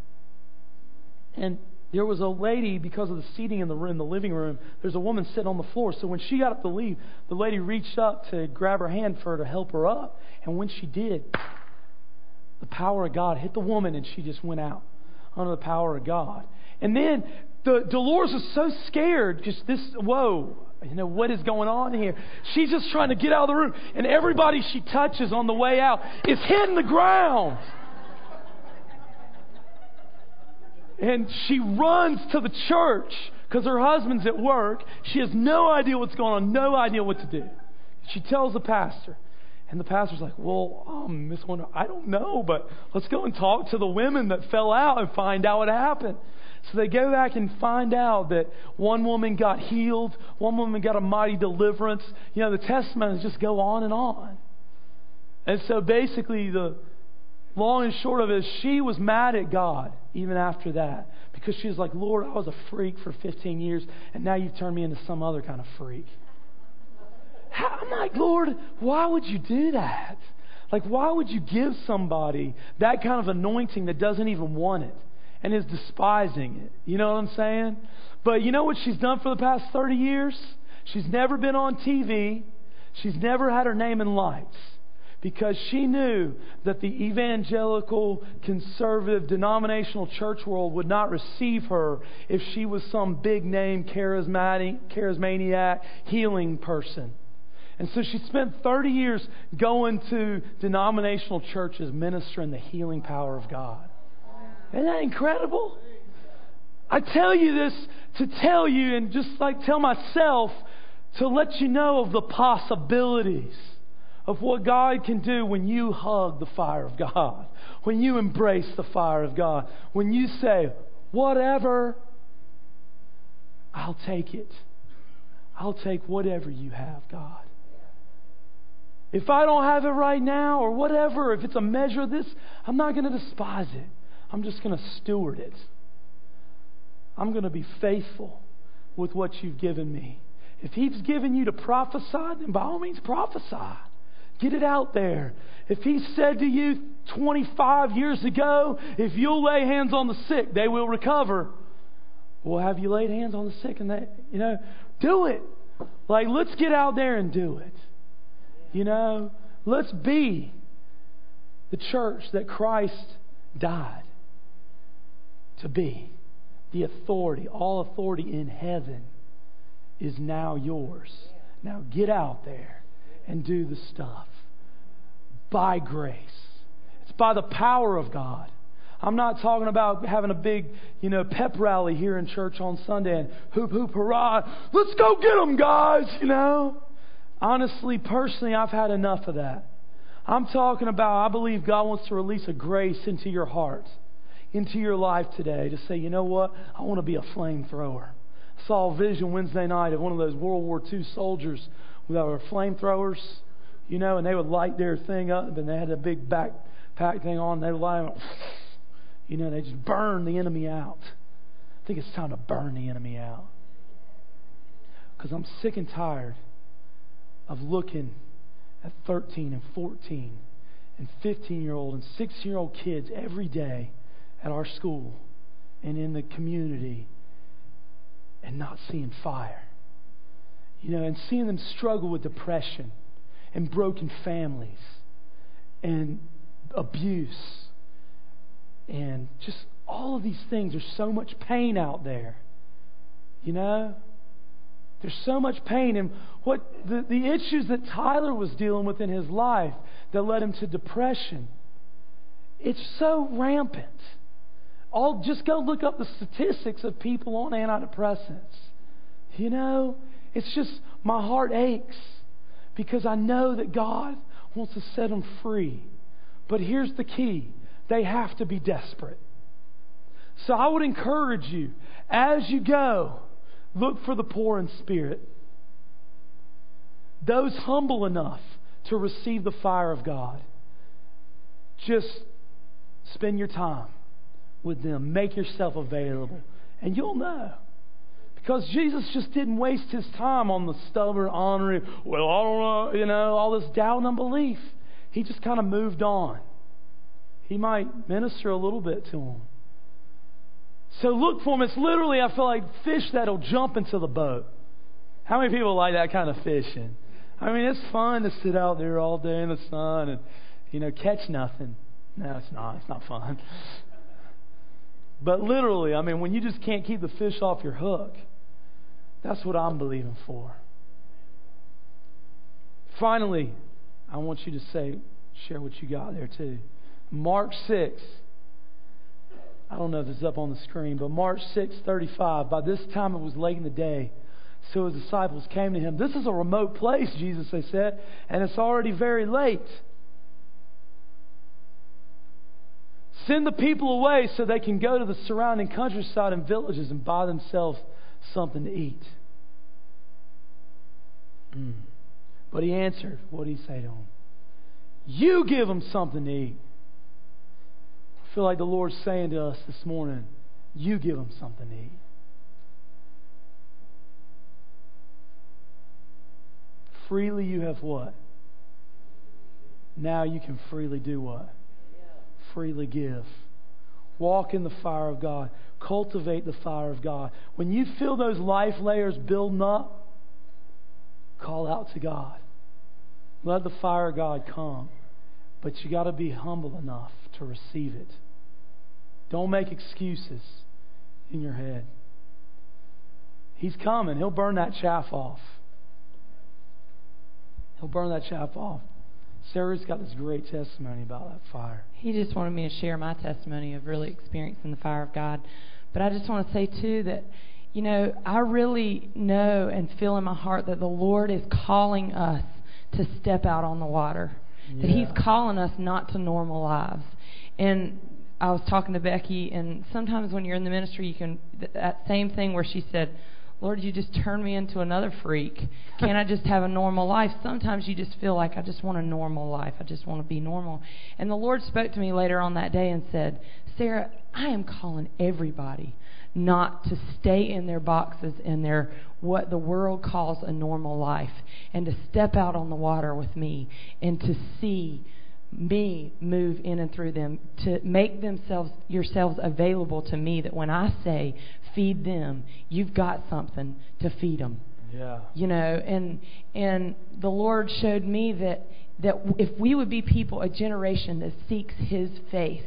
And there was a lady, because of the seating in the room, the living room, there's a woman sitting on the floor. So when she got up to leave, the lady reached up to grab her hand for her to help her up. And when she did, the power of God hit the woman and she just went out under the power of God. And then the Dolores was so scared, just this, whoa, you know, what is going on here? She's just trying to get out of the room. And everybody she touches on the way out is hitting the ground. And she runs to the church because her husband's at work. She has no idea what's going on, no idea what to do. She tells the pastor. And the pastor's like, Well, um, Miss Winder, I don't know, but let's go and talk to the women that fell out and find out what happened. So they go back and find out that one woman got healed, one woman got a mighty deliverance. You know, the testimonies just go on and on. And so basically, the long and short of it she was mad at God even after that because she was like, Lord, I was a freak for 15 years, and now you've turned me into some other kind of freak. How, I'm like, Lord, why would you do that? Like, why would you give somebody that kind of anointing that doesn't even want it and is despising it? You know what I'm saying? But you know what she's done for the past 30 years? She's never been on TV. She's never had her name in lights because she knew that the evangelical, conservative, denominational church world would not receive her if she was some big name, charismatic, charismaniac, healing person. And so she spent 30 years going to denominational churches ministering the healing power of God. Isn't that incredible? I tell you this to tell you and just like tell myself to let you know of the possibilities of what God can do when you hug the fire of God, when you embrace the fire of God, when you say, whatever, I'll take it. I'll take whatever you have, God. If I don't have it right now or whatever, if it's a measure of this, I'm not going to despise it. I'm just going to steward it. I'm going to be faithful with what you've given me. If He's given you to prophesy, then by all means prophesy. Get it out there. If He said to you 25 years ago, if you'll lay hands on the sick, they will recover. Well, have you laid hands on the sick and they, you know, do it. Like, let's get out there and do it. You know, let's be the church that Christ died to be. The authority, all authority in heaven is now yours. Now get out there and do the stuff by grace. It's by the power of God. I'm not talking about having a big, you know, pep rally here in church on Sunday and hoop hoop hurrah. Let's go get them, guys, you know. Honestly, personally, I've had enough of that. I'm talking about, I believe God wants to release a grace into your heart, into your life today to say, you know what? I want to be a flamethrower. I saw a vision Wednesday night of one of those World War II soldiers with our flamethrowers, you know, and they would light their thing up, and they had a big backpack thing on. They would light, you know, they just burn the enemy out. I think it's time to burn the enemy out. Because I'm sick and tired of looking at 13 and 14 and 15 year old and 16 year old kids every day at our school and in the community and not seeing fire. You know, and seeing them struggle with depression and broken families and abuse and just all of these things. There's so much pain out there. You know? There's so much pain. And what the, the issues that Tyler was dealing with in his life that led him to depression, it's so rampant. All just go look up the statistics of people on antidepressants. You know, it's just my heart aches because I know that God wants to set them free. But here's the key they have to be desperate. So I would encourage you as you go, Look for the poor in spirit. Those humble enough to receive the fire of God. Just spend your time with them. Make yourself available. And you'll know. Because Jesus just didn't waste his time on the stubborn, honoring, well, I don't know, you know, all this doubt and unbelief. He just kind of moved on. He might minister a little bit to them. So look for them. It's literally, I feel like fish that'll jump into the boat. How many people like that kind of fishing? I mean, it's fun to sit out there all day in the sun and, you know, catch nothing. No, it's not. It's not fun. But literally, I mean, when you just can't keep the fish off your hook, that's what I'm believing for. Finally, I want you to say, share what you got there too. Mark 6. I don't know if it's up on the screen, but Mark 6:35. By this time it was late in the day, so his disciples came to him. This is a remote place, Jesus they said, and it's already very late. Send the people away so they can go to the surrounding countryside and villages and buy themselves something to eat. Mm. But he answered, What did he say to him? You give them something to eat. I feel like the Lord's saying to us this morning, you give them something to eat. freely you have what? Now you can freely do what? Freely give. Walk in the fire of God. Cultivate the fire of God. When you feel those life layers building up, call out to God. Let the fire of God come. But you got to be humble enough to receive it. Don't make excuses in your head. He's coming. He'll burn that chaff off. He'll burn that chaff off. Sarah's got this great testimony about that fire. He just wanted me to share my testimony of really experiencing the fire of God. But I just want to say, too, that, you know, I really know and feel in my heart that the Lord is calling us to step out on the water. Yeah. That He's calling us not to normal lives. And I was talking to Becky, and sometimes when you're in the ministry, you can, that same thing where she said, Lord, you just turn me into another freak. Can't I just have a normal life? Sometimes you just feel like I just want a normal life. I just want to be normal. And the Lord spoke to me later on that day and said, Sarah, I am calling everybody not to stay in their boxes in their what the world calls a normal life and to step out on the water with me and to see me move in and through them to make themselves yourselves available to me that when I say feed them, you've got something to feed them. Yeah. You know, and and the Lord showed me that that if we would be people, a generation that seeks His face,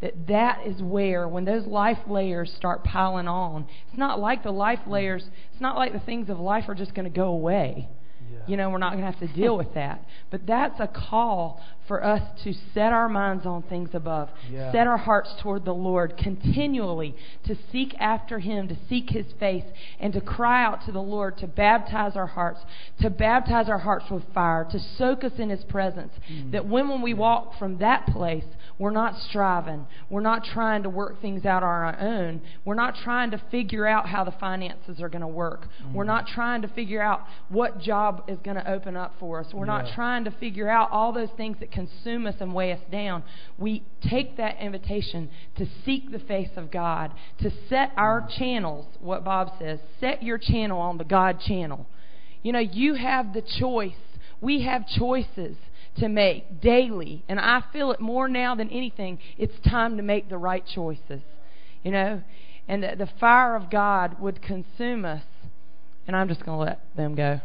that that is where when those life layers start piling on, it's not like the life mm-hmm. layers. It's not like the things of life are just going to go away. yeah. You know, we're not going to have to deal with that. But that's a call for us to set our minds on things above, yeah. set our hearts toward the Lord continually, to seek after Him, to seek His face, and to cry out to the Lord to baptize our hearts, to baptize our hearts with fire, to soak us in His presence. Mm. That when, when we walk from that place, we're not striving. We're not trying to work things out on our own. We're not trying to figure out how the finances are going to work. Mm. We're not trying to figure out what job is going to open up for us. We're yeah. not trying to figure out all those things that consume us and weigh us down. We take that invitation to seek the face of God, to set our channels, what Bob says, set your channel on the God channel. You know, you have the choice. We have choices to make daily. And I feel it more now than anything. It's time to make the right choices. You know? And the, the fire of God would consume us. And I'm just going to let them go.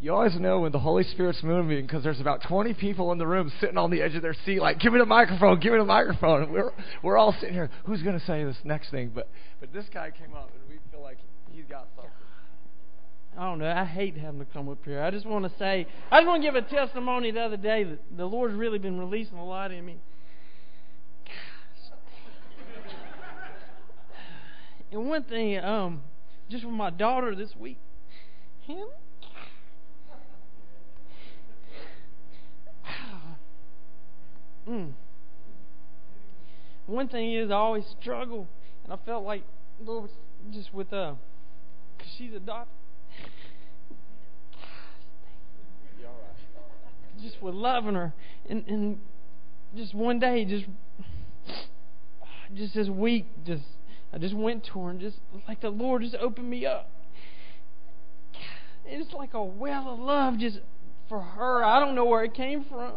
You always know when the Holy Spirit's moving because there's about 20 people in the room sitting on the edge of their seat, like, give me the microphone, give me the microphone. We're, we're all sitting here, who's going to say this next thing? But, but this guy came up, and we feel like he's got something. I don't know. I hate having to come up here. I just want to say, I just want to give a testimony the other day that the Lord's really been releasing a lot in me. and one thing, um, just with my daughter this week, him. Mm. One thing is, I always struggle, and I felt like Lord, just with uh, cause she's adopted. just with loving her, and and just one day, just just this week, just I just went to her and just like the Lord just opened me up. It's like a well of love just for her. I don't know where it came from.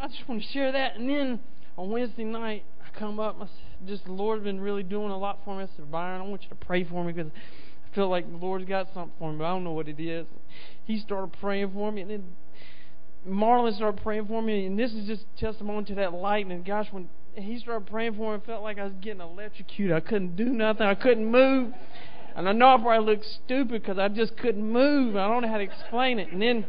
I, just want to share that. And then on Wednesday night, I come up. I said, just the Lord's been really doing a lot for me. I said, Byron, I want you to pray for me because I feel like the Lord's got something for me, but I don't know what it is he started praying for me, and then Marlon started praying for me, and this is just testimony to that lightning. Gosh, when he started praying for me, I felt like I was getting electrocuted. I couldn't do nothing. I couldn't move. And I know I probably looked stupid because I just couldn't move. I don't know how to explain it. And then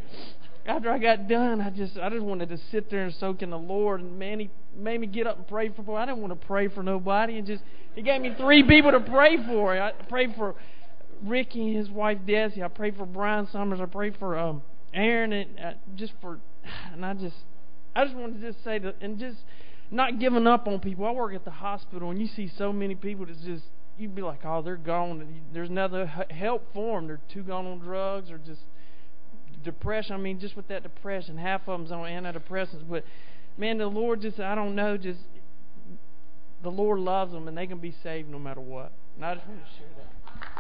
after I got done, I just I just wanted to sit there and soak in the Lord. And man, he made me get up and pray for. I didn't want to pray for nobody. And just he gave me three people to pray for. I prayed for Ricky and his wife Desi. I pray for Brian Summers. I pray for um, Aaron and uh, just for, and I just, I just wanted to just say that, and just not giving up on people. I work at the hospital, and you see so many people that's just, you'd be like, oh, they're gone. There's no help for them. They're too gone on drugs or just depression. I mean, just with that depression, half of them's on antidepressants. But man, the Lord just, I don't know, just the Lord loves them, and they can be saved no matter what. And I just want to share that.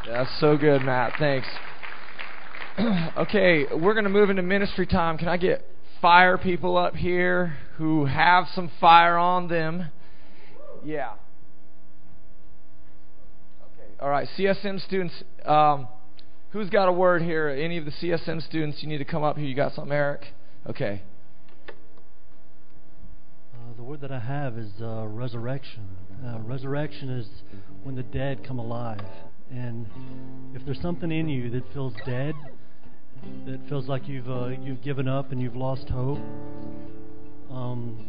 That's so good, Matt. Thanks. okay, we're going to move into ministry time. Can I get fire people up here who have some fire on them? Yeah. Okay. All right, CSM students. Um, who's got a word here? Any of the CSM students? You need to come up here. You got something, Eric? Okay. Uh, the word that I have is uh, resurrection. Uh, resurrection is when the dead come alive. And if there's something in you that feels dead, that feels like you've uh, you've given up and you've lost hope, um,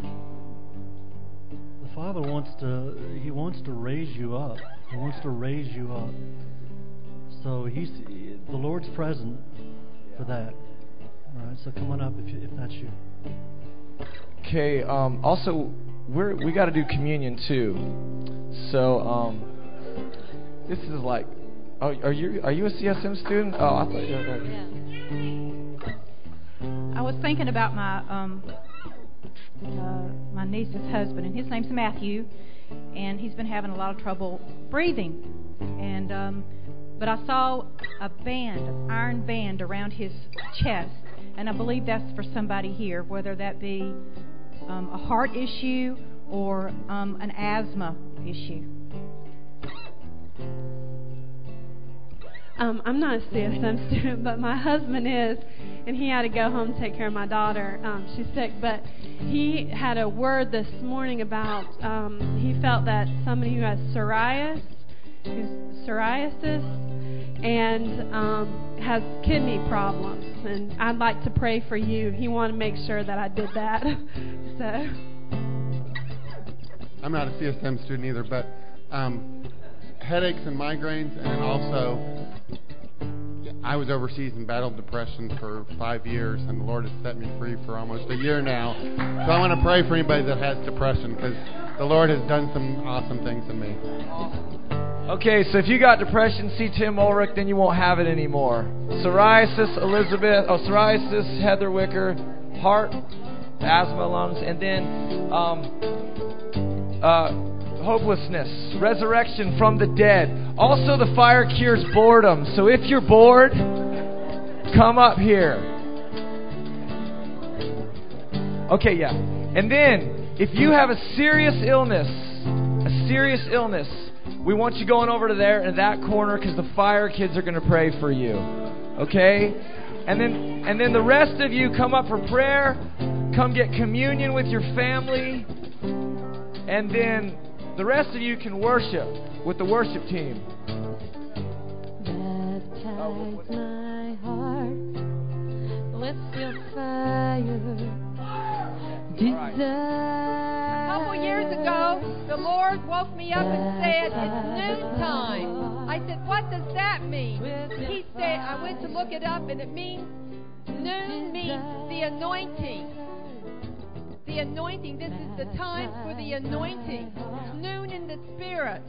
the Father wants to He wants to raise you up. He wants to raise you up. So He's the Lord's present for that. All right. So come on up if you, if that's you. Okay. Um, also, we're we got to do communion too. So um, this is like, oh, are you are you a CSM student? Oh, I thought you were. Yeah. I was thinking about my um, uh, my niece's husband, and his name's Matthew, and he's been having a lot of trouble breathing, and um, but I saw a band, an iron band around his chest, and I believe that's for somebody here, whether that be um, a heart issue or um, an asthma issue. Um, I'm not a CSM student, but my husband is, and he had to go home to take care of my daughter. Um, she's sick, but he had a word this morning about um, he felt that somebody who has psoriasis, who's psoriasis, and um, has kidney problems, and I'd like to pray for you. He wanted to make sure that I did that, so. I'm not a CSM student either, but um, headaches and migraines, and also I was overseas and battled depression for five years, and the Lord has set me free for almost a year now. So I want to pray for anybody that has depression because the Lord has done some awesome things in me. Okay, so if you got depression, see Tim Ulrich, then you won't have it anymore. Psoriasis, Elizabeth, oh, psoriasis, Heather Wicker, heart, asthma, lungs, and then um, uh, hopelessness, resurrection from the dead. Also, the fire cures boredom. So if you're bored, come up here. Okay, yeah. And then, if you have a serious illness, a serious illness, we want you going over to there in that corner because the fire kids are going to pray for you. Okay? And then and then the rest of you come up for prayer, come get communion with your family, and then the rest of you can worship with the worship team. Baptize my heart with your fire. Desire ago, the Lord woke me up and said, It's noontime. I said, What does that mean? He said, I went to look it up, and it means noon means the anointing the anointing. This is the time for the anointing. Noon in the Spirit.